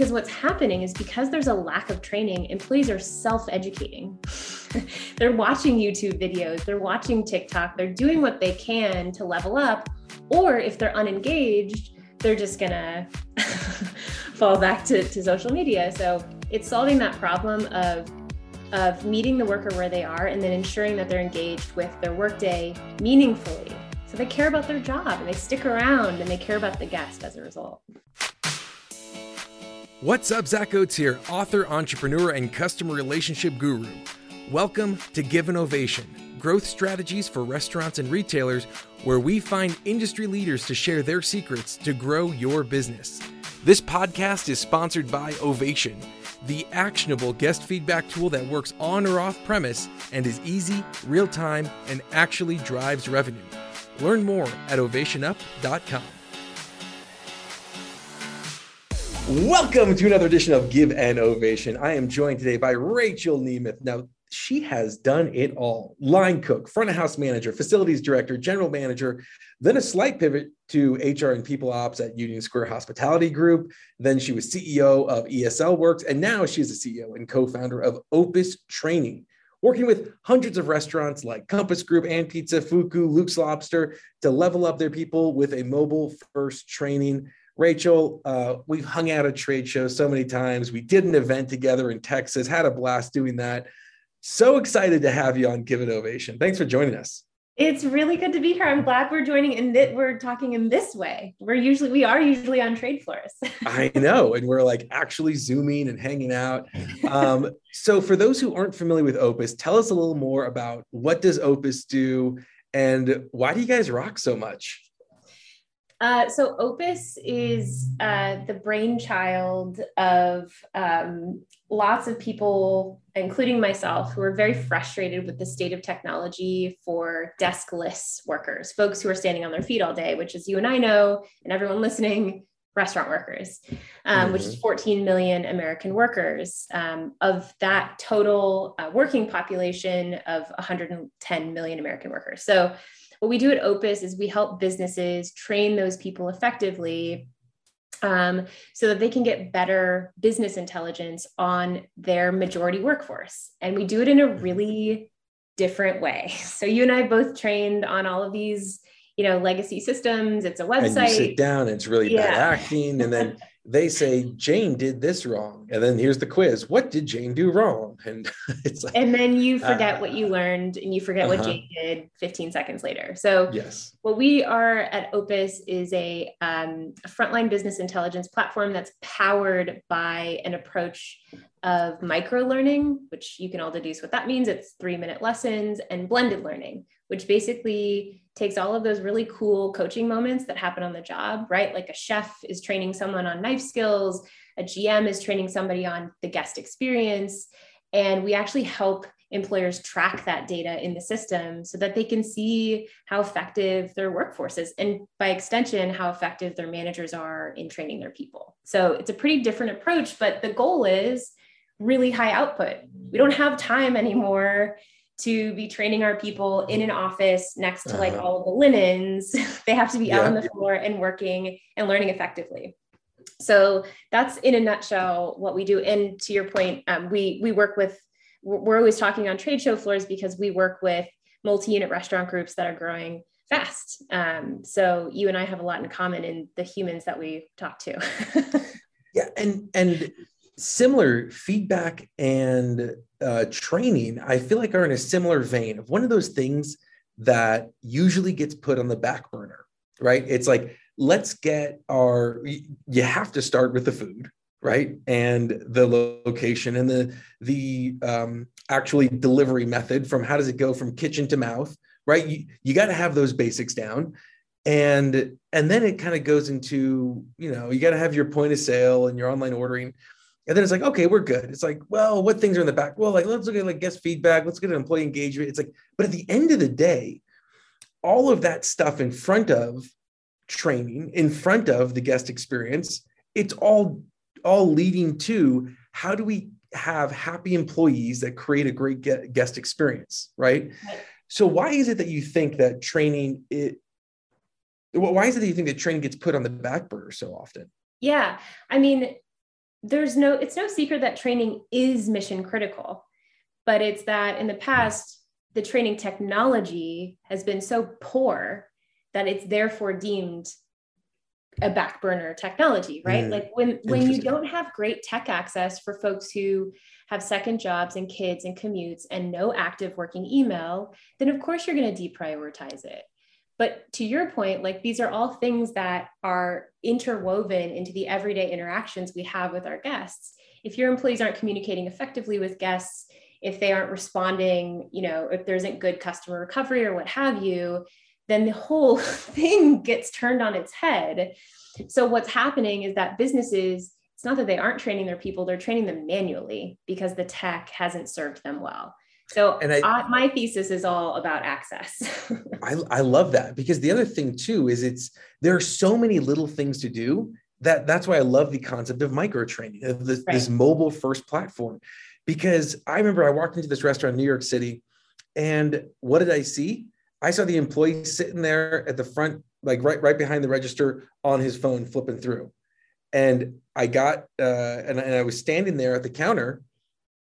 because what's happening is because there's a lack of training, employees are self educating. they're watching YouTube videos, they're watching TikTok, they're doing what they can to level up. Or if they're unengaged, they're just to fall back to, to social media. So it's solving that problem of of meeting the worker where they are and then ensuring that they're engaged with their workday meaningfully. So they care about their job and they stick around and they care about the guest as a result. What's up, Zach Oates here, author, entrepreneur, and customer relationship guru. Welcome to Give an Ovation, growth strategies for restaurants and retailers, where we find industry leaders to share their secrets to grow your business. This podcast is sponsored by Ovation, the actionable guest feedback tool that works on or off premise and is easy, real time, and actually drives revenue. Learn more at ovationup.com. Welcome to another edition of Give an Ovation. I am joined today by Rachel Nemeth. Now, she has done it all line cook, front of house manager, facilities director, general manager, then a slight pivot to HR and people ops at Union Square Hospitality Group. Then she was CEO of ESL Works, and now she's a CEO and co founder of Opus Training, working with hundreds of restaurants like Compass Group and Pizza, Fuku, Luke's Lobster to level up their people with a mobile first training Rachel, uh, we've hung out at trade shows so many times. We did an event together in Texas, had a blast doing that. So excited to have you on Give It Ovation. Thanks for joining us. It's really good to be here. I'm glad we're joining and that we're talking in this way. We're usually we are usually on trade floors. I know, and we're like actually zooming and hanging out. Um, so, for those who aren't familiar with Opus, tell us a little more about what does Opus do, and why do you guys rock so much? Uh, so Opus is uh, the brainchild of um, lots of people, including myself, who are very frustrated with the state of technology for deskless workers, folks who are standing on their feet all day, which is you and I know, and everyone listening, restaurant workers, um, mm-hmm. which is mm-hmm. 14 million American workers. Um, of that total uh, working population of 110 million American workers. So what we do at Opus is we help businesses train those people effectively um, so that they can get better business intelligence on their majority workforce. And we do it in a really different way. So you and I both trained on all of these, you know, legacy systems. It's a website. And you sit down, it's really yeah. bad acting, and then they say Jane did this wrong, and then here's the quiz: What did Jane do wrong? And it's like, and then you forget uh, what you learned, and you forget uh-huh. what Jane did 15 seconds later. So yes, what we are at Opus is a, um, a frontline business intelligence platform that's powered by an approach of micro learning, which you can all deduce what that means. It's three minute lessons and blended learning, which basically takes all of those really cool coaching moments that happen on the job, right? Like a chef is training someone on knife skills, a GM is training somebody on the guest experience. And we actually help employers track that data in the system so that they can see how effective their workforce is and by extension how effective their managers are in training their people so it's a pretty different approach but the goal is really high output we don't have time anymore to be training our people in an office next to like uh-huh. all of the linens. they have to be yeah. out on the floor and working and learning effectively. So that's in a nutshell what we do. And to your point, um, we we work with we're always talking on trade show floors because we work with multi-unit restaurant groups that are growing fast. Um, so you and I have a lot in common in the humans that we talk to. yeah, and and similar feedback and uh, training, I feel like are in a similar vein of one of those things that usually gets put on the back burner, right? It's like, let's get our, you have to start with the food, right? And the location and the, the um, actually delivery method from how does it go from kitchen to mouth, right? You, you got to have those basics down and and then it kind of goes into you know you got to have your point of sale and your online ordering and then it's like, okay, we're good. It's like, well, what things are in the back? Well, like let's look at like guest feedback, let's get an employee engagement. It's like, but at the end of the day, all of that stuff in front of training, in front of the guest experience, it's all all leading to how do we have happy employees that create a great guest experience, right? right. So why is it that you think that training it why is it that you think that training gets put on the back burner so often? Yeah. I mean, there's no it's no secret that training is mission critical but it's that in the past the training technology has been so poor that it's therefore deemed a back burner technology right? Mm, like when when you don't have great tech access for folks who have second jobs and kids and commutes and no active working email then of course you're going to deprioritize it but to your point like these are all things that are interwoven into the everyday interactions we have with our guests if your employees aren't communicating effectively with guests if they aren't responding you know if there isn't good customer recovery or what have you then the whole thing gets turned on its head. So what's happening is that businesses, it's not that they aren't training their people, they're training them manually because the tech hasn't served them well. So and I, uh, my thesis is all about access. I, I love that because the other thing too is it's there are so many little things to do that that's why I love the concept of micro training, of this, right. this mobile first platform. Because I remember I walked into this restaurant in New York City and what did I see? I saw the employee sitting there at the front, like right right behind the register on his phone, flipping through. And I got uh, and, and I was standing there at the counter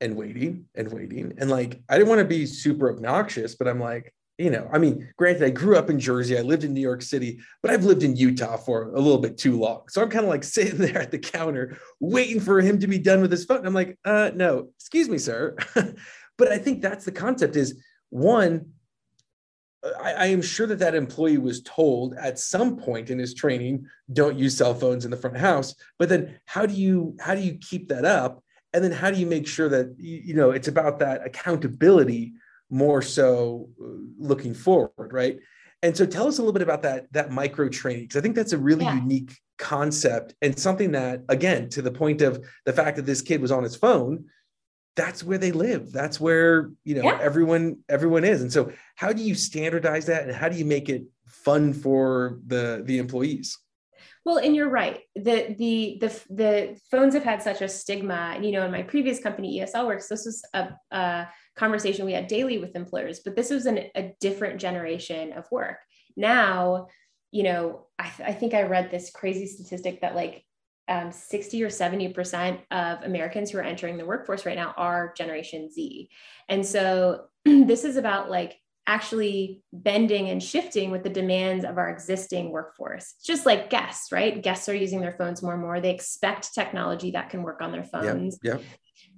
and waiting and waiting. And like I didn't want to be super obnoxious, but I'm like, you know, I mean, granted, I grew up in Jersey, I lived in New York City, but I've lived in Utah for a little bit too long. So I'm kind of like sitting there at the counter waiting for him to be done with his phone. And I'm like, uh, no, excuse me, sir. but I think that's the concept is one, I, I, am sure that that employee was told at some point in his training, don't use cell phones in the front house. But then how do you how do you keep that up? And then how do you make sure that you know it's about that accountability more so uh, looking forward, right? And so tell us a little bit about that that micro training because I think that's a really yeah. unique concept and something that again to the point of the fact that this kid was on his phone that's where they live that's where you know yeah. everyone everyone is and so how do you standardize that and how do you make it fun for the the employees well and you're right the the the, the phones have had such a stigma And you know in my previous company esl works this was a, a conversation we had daily with employers but this was an, a different generation of work now you know I, I think i read this crazy statistic that like um, 60 or 70% of Americans who are entering the workforce right now are Generation Z. And so this is about like actually bending and shifting with the demands of our existing workforce. It's Just like guests, right? Guests are using their phones more and more. They expect technology that can work on their phones. Yeah. yeah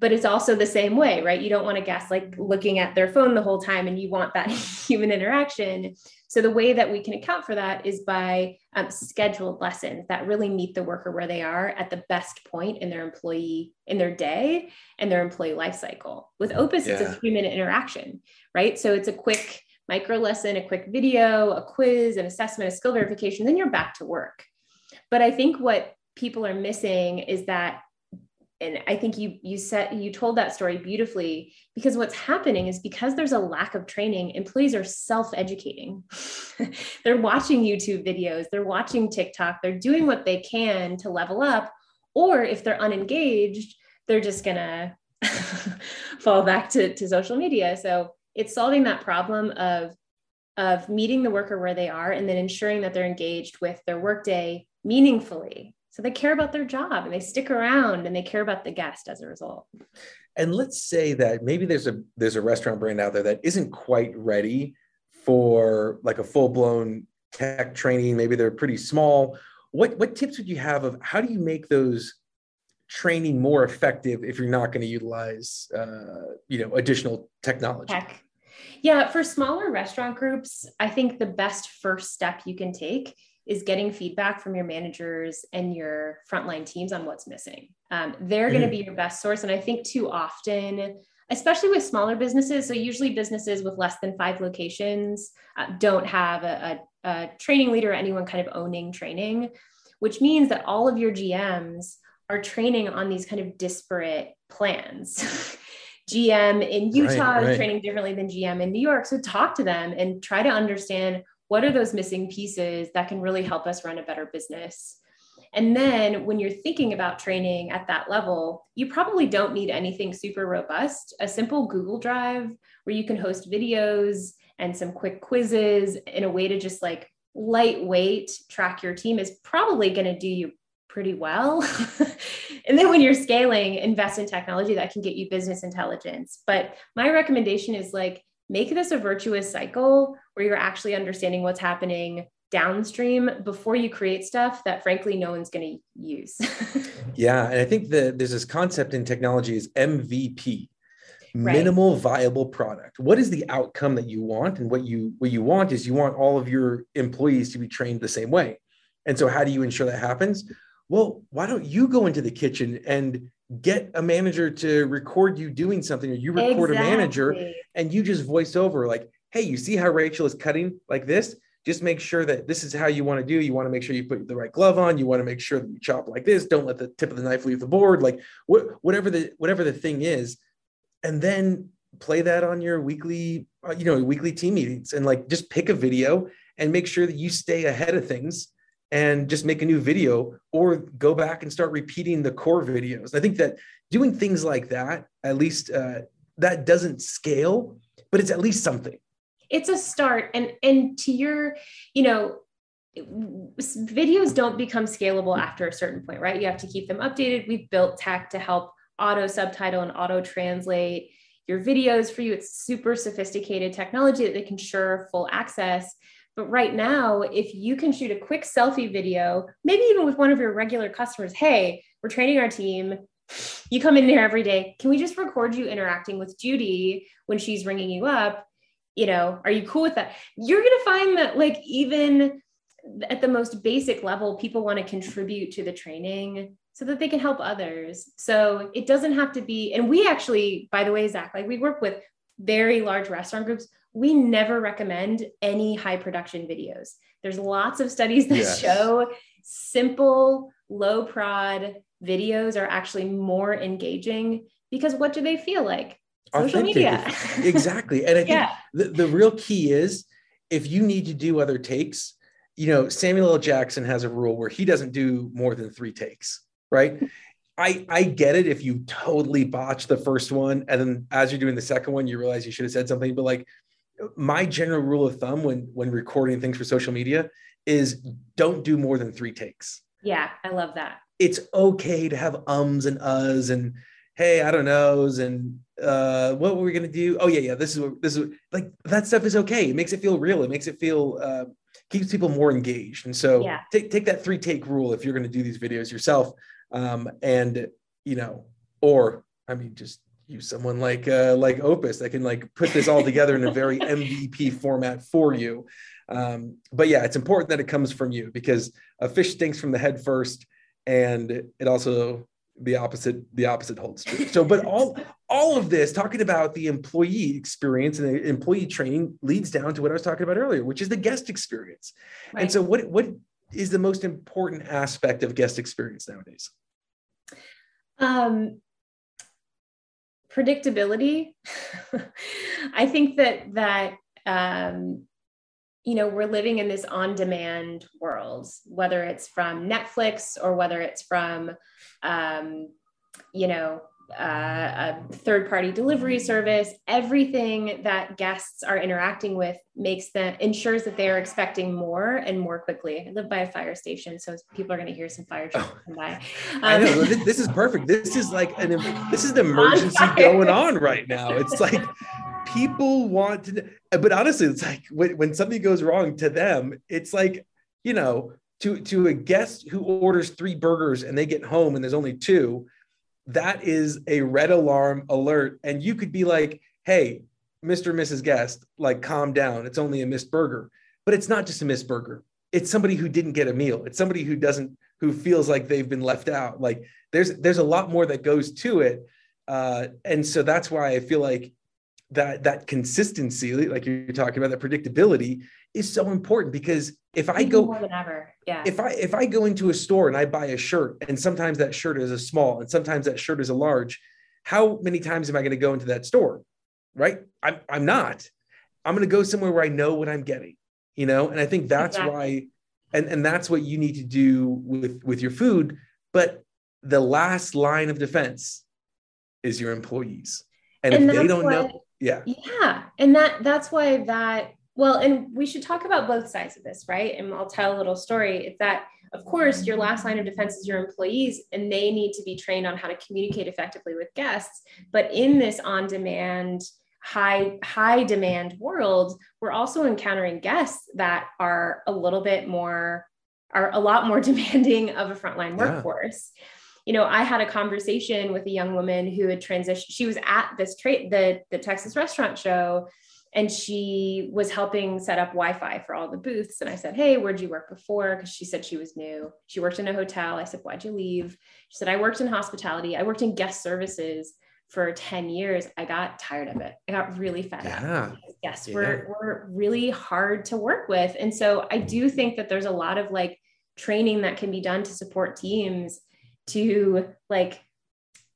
but it's also the same way right? You don't want a guest like looking at their phone the whole time and you want that human interaction. So the way that we can account for that is by um, scheduled lessons that really meet the worker where they are at the best point in their employee in their day and their employee life cycle. With opus yeah. it's a three minute interaction right? So it's a quick micro lesson a quick video a quiz an assessment a skill verification then you're back to work. But i think what people are missing is that and i think you you said you told that story beautifully because what's happening is because there's a lack of training employees are self-educating. They're watching youtube videos they're watching tiktok they're doing what they can to level up or if they're unengaged they're just gonna fall back to, to social media. So it's solving that problem of of meeting the worker where they are and then ensuring that they're engaged with their workday meaningfully so they care about their job and they stick around and they care about the guest as a result. And let's say that maybe there's a there's a restaurant brand out there that isn't quite ready for like a full-blown tech training. Maybe they're pretty small. What what tips would you have of how do you make those training more effective if you're not going to utilize uh, you know additional technology? Tech. Yeah, for smaller restaurant groups, I think the best first step you can take is getting feedback from your managers and your frontline teams on what's missing. Um, they're mm-hmm. going to be your best source. And I think too often, especially with smaller businesses, so usually businesses with less than five locations uh, don't have a, a, a training leader or anyone kind of owning training, which means that all of your GMs are training on these kind of disparate plans. GM in Utah right, right. is training differently than GM in New York. So talk to them and try to understand what are those missing pieces that can really help us run a better business and then when you're thinking about training at that level, you probably don't need anything super robust. A simple Google Drive where you can host videos and some quick quizzes in a way to just like lightweight track your team is probably going to do you pretty well. and then when you're scaling, invest in technology that can get you business intelligence. But my recommendation is like make this a virtuous cycle where you're actually understanding what's happening downstream before you create stuff that frankly no one's going to use. yeah, and I think that there's this concept in technology is MVP. Right. minimal viable product what is the outcome that you want and what you what you want is you want all of your employees to be trained the same way and so how do you ensure that happens well why don't you go into the kitchen and get a manager to record you doing something or you record exactly. a manager and you just voice over like hey you see how rachel is cutting like this just make sure that this is how you want to do. You want to make sure you put the right glove on. You want to make sure that you chop like this. Don't let the tip of the knife leave the board. Like what, whatever the whatever the thing is, and then play that on your weekly, uh, you know, weekly team meetings, and like just pick a video and make sure that you stay ahead of things and just make a new video or go back and start repeating the core videos. I think that doing things like that, at least uh, that doesn't scale, but it's at least something it's a start. And and to your you know videos don't become scalable after a certain point right? You have to keep them updated. We've built tech to help auto subtitle and auto translate your videos for you. It's super sophisticated technology that they can ensure full access. But right now if you can shoot a quick selfie video maybe even with one of your regular customers hey we're training our team. You come in here every day. Can we just record you interacting with judy when she's ringing you up you know are you cool with that? You're going to find that like even at the most basic level people want to contribute to the training so that they can help others. So it doesn't have to be and we actually by the way zach like we work with very large restaurant groups. We never recommend any high production videos. There's lots of studies that yes. show simple low prod videos are actually more engaging because what do they feel like social authentic. media. exactly. And I think yeah. the, the real key is if you need to do other takes, you know, Samuel L. Jackson has a rule where he doesn't do more than three takes, right? I, I get it if you totally botch the first one and then as you're doing the second one you realize you should have said something but like my general rule of thumb when when recording things for social media is don't do more than 3 takes. Yeah, I love that. It's okay to have ums and uhs and hey, I don't knows and uh, what were we gonna do? Oh yeah, yeah. This is what this is like that stuff is okay. It makes it feel real. It makes it feel uh, keeps people more engaged. And so yeah. take take that three take rule if you're gonna do these videos yourself. Um, and you know, or I mean, just use someone like uh, like Opus that can like put this all together in a very MVP format for you. Um, but yeah, it's important that it comes from you because a fish stinks from the head first, and it also the opposite the opposite holds true so but all all of this talking about the employee experience and the employee training leads down to what i was talking about earlier which is the guest experience. Right. and so what what is the most important aspect of guest experience nowadays? Um predictability. I think that that um you know we're living in this on demand world whether it's from netflix or whether it's from um, you know uh, a third party delivery service everything that guests are interacting with makes them ensures that they are expecting more and more quickly. I live by a fire station so people are going to hear some fire trucks come by. Um, i know um, this is perfect. This is like an this is an emergency going on right now. It's like people want to but honestly it's like when, when something goes wrong to them it's like you know to to a guest who orders three burgers and they get home and there's only two that is a red alarm alert. And you could be like hey mr and mrs guest like calm down. It's only a missed burger. But it's not just a missed burger. It's somebody who didn't get a meal. It's somebody who doesn't who feels like they've been left out. Like there's there's a lot more that goes to it. Uh, and so that's why i feel like that that consistency like you're talking about that predictability is so important because if I go more than ever, yeah. If I if I go into a store and I buy a shirt, and sometimes that shirt is a small, and sometimes that shirt is a large, how many times am I going to go into that store? Right? I'm I'm not. I'm going to go somewhere where I know what I'm getting. You know, and I think that's exactly. why, and and that's what you need to do with with your food. But the last line of defense is your employees, and, and if they don't what, know, yeah, yeah, and that that's why that Well, and we should talk about both sides of this, right? And I'll tell a little story. It's that, of course, your last line of defense is your employees, and they need to be trained on how to communicate effectively with guests. But in this on demand, high high demand world we're also encountering guests that are a little bit more are a lot more demanding of a frontline workforce yeah. You know i had a conversation with a young woman who had transitioned she was at this trade the the texas restaurant show and she was helping set up wi-fi for all the booths and i said hey where'd you work before because she said she was new she worked in a hotel i said why'd you leave she said i worked in hospitality i worked in guest services for 10 years, I got tired of it. I got really fed yeah. up. Yes, yeah. we're, we're really hard to work with. And so I do think that there's a lot of like training that can be done to support teams to like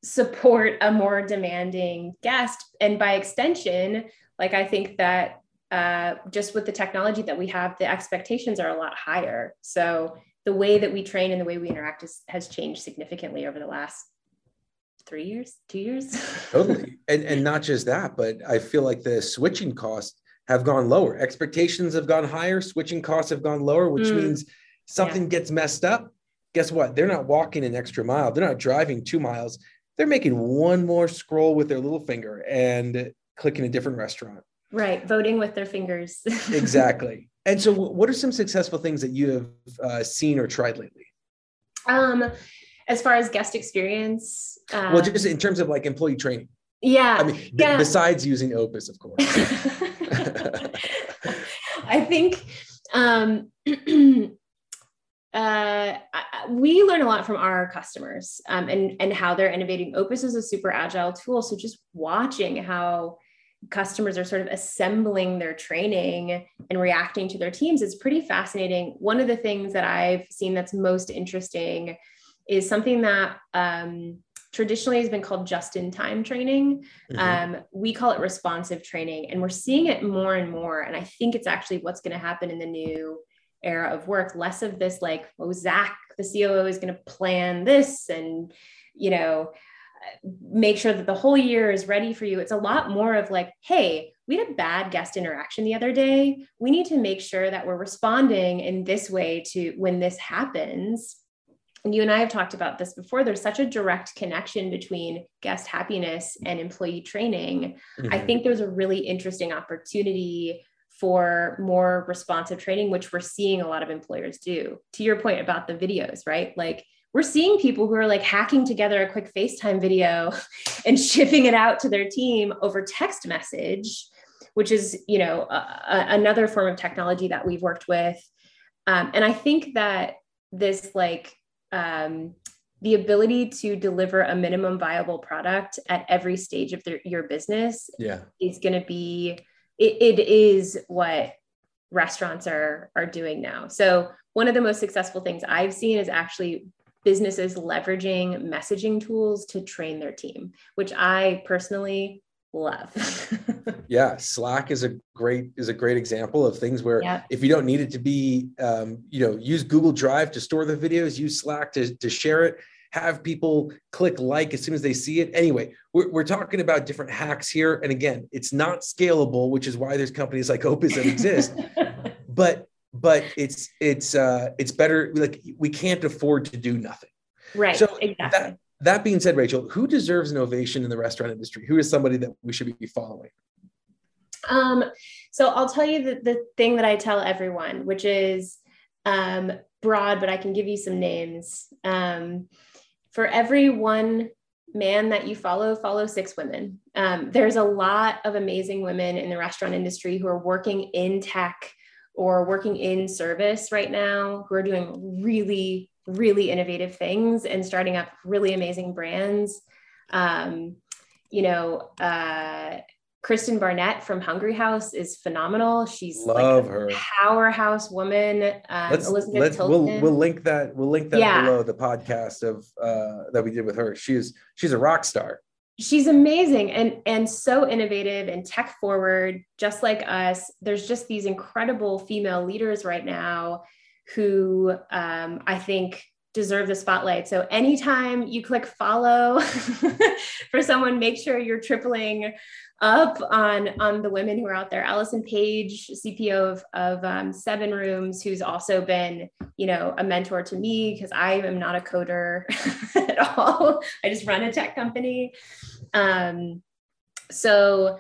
support a more demanding guest. And by extension, like I think that uh, just with the technology that we have, the expectations are a lot higher. So the way that we train and the way we interact is, has changed significantly over the last three years, two years. totally. And, and not just that, but I feel like the switching costs have gone lower. Expectations have gone higher, switching costs have gone lower, which mm. means something yeah. gets messed up. Guess what? They're not walking an extra mile. They're not driving two miles. They're making one more scroll with their little finger and clicking a different restaurant. Right. Voting with their fingers. exactly. And so, what are some successful things that you have uh, seen or tried lately? Um, as far as guest experience um, well just in terms of like employee training yeah i mean yeah. besides using opus of course i think um uh, we learn a lot from our customers um, and, and how they're innovating. Opus is a super agile tool. So just watching how customers are sort of assembling their training and reacting to their teams is pretty fascinating. One of the things that I've seen that's most interesting is something that um, traditionally has been called just in time training. Mm-hmm. Um, we call it responsive training, and we're seeing it more and more. And I think it's actually what's going to happen in the new era of work less of this like oh zach the coo is going to plan this and you know make sure that the whole year is ready for you it's a lot more of like hey we had a bad guest interaction the other day we need to make sure that we're responding in this way to when this happens and you and I have talked about this before, there's such a direct connection between guest happiness and employee training. Mm-hmm. I think there's a really interesting opportunity for more responsive training, which we're seeing a lot of employers do. To your point about the videos, right? Like we're seeing people who are like hacking together a quick FaceTime video and shipping it out to their team over text message, which is, you know, a, a, another form of technology that we've worked with. Um, and I think that this like um, the ability to deliver a minimum viable product at every stage of their, your business yeah. is going to be it, it is what restaurants are are doing now so one of the most successful things i've seen is actually businesses leveraging messaging tools to train their team which i personally love. yeah, Slack is a great is a great example of things where yep. if you don't need it to be, um, you know, use Google Drive to store the videos, use Slack to to share it. Have people click like as soon as they see it. Anyway, we're, we're talking about different hacks here. And again, it's not scalable, which is why there's companies like Opus that exist. but but it's it's uh it's better like we can't afford to do nothing. Right. So exactly. That, that being said, Rachel, who deserves an ovation in the restaurant industry? Who is somebody that we should be following? Um, so I'll tell you the, the thing that I tell everyone, which is um, broad, but I can give you some names. Um, for every one man that you follow, follow six women. Um, there's a lot of amazing women in the restaurant industry who are working in tech or working in service right now who are doing really really innovative things and starting up really amazing brands. Um, you know, uh, Kristen Barnett from Hungry House is phenomenal. She's love like her powerhouse woman. Um, let's, Elizabeth let's, we'll, we'll link that. We'll link that yeah. below the podcast of uh, that we did with her. She's she's a rock star. She's amazing and and so innovative and tech forward, just like us. There's just these incredible female leaders right now who um, I think deserve the spotlight. So anytime you click follow for someone, make sure you're tripling up on on the women who are out there. Allison Page, CPO of, of um, SevenRooms, who's also been, you know, a mentor to me because I am not a coder at all. I just run a tech company. Um, so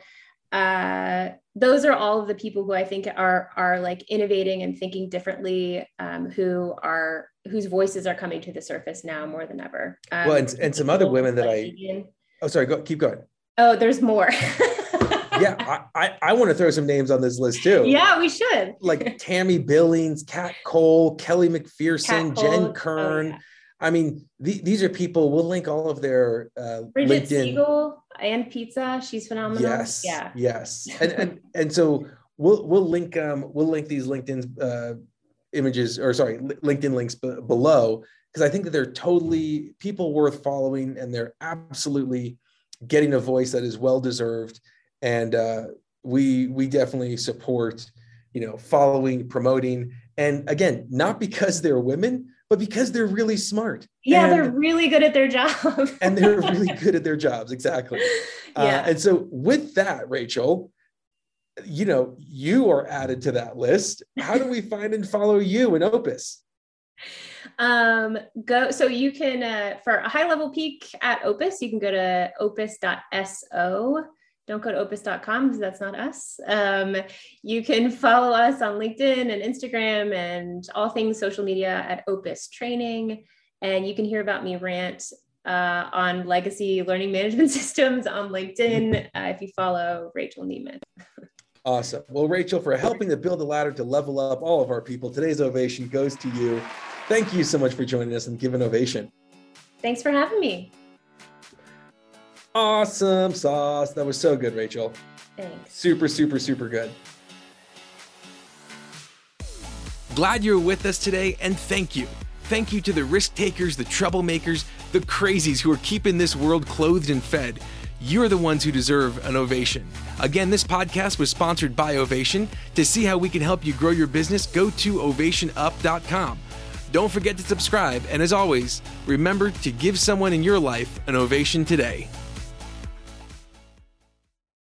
uh, those are all of the people who I think are are like innovating and thinking differently, um, who are whose voices are coming to the surface now more than ever. Um, well, and, and some other women that I. Oh, sorry. Go keep going. Oh, there's more. yeah, I, I, I, want to throw some names on this list too. Yeah, we should. like Tammy Billings, Kat Cole, Kelly McPherson, Kat Jen Kern. Oh, yeah. I mean, the, these are people. We'll link all of their uh, Bridget LinkedIn. Siegel and Pizza. She's phenomenal. Yes. Yeah. Yes. and and and so we'll we'll link um we'll link these LinkedIn uh, images or sorry LinkedIn links b- below because I think that they're totally people worth following and they're absolutely getting a voice that is well deserved and uh, we we definitely support you know following promoting and again not because they're women but because they're really smart. Yeah and, they're really good at their job. And they're really good at their jobs exactly. Yeah. Uh, and so with that rachel you know you are added to that list how do we find and follow you in opus um go so you can uh, for a high level peek at opus you can go to opus.so don't go to opus.com because that's not us. Um, you can follow us on LinkedIn and Instagram and all things social media at Opus Training. And you can hear about me rant uh, on legacy learning management systems on LinkedIn uh, if you follow Rachel Nemeth. awesome. Well, Rachel, for helping to build the ladder to level up all of our people, today's ovation goes to you. Thank you so much for joining us and give an ovation. Thanks for having me. Awesome sauce. That was so good, Rachel. Thanks. Super, super, super good. Glad you're with us today, and thank you. Thank you to the risk takers, the troublemakers, the crazies who are keeping this world clothed and fed. You're the ones who deserve an ovation. Again, this podcast was sponsored by Ovation. To see how we can help you grow your business, go to ovationup.com. Don't forget to subscribe, and as always, remember to give someone in your life an ovation today.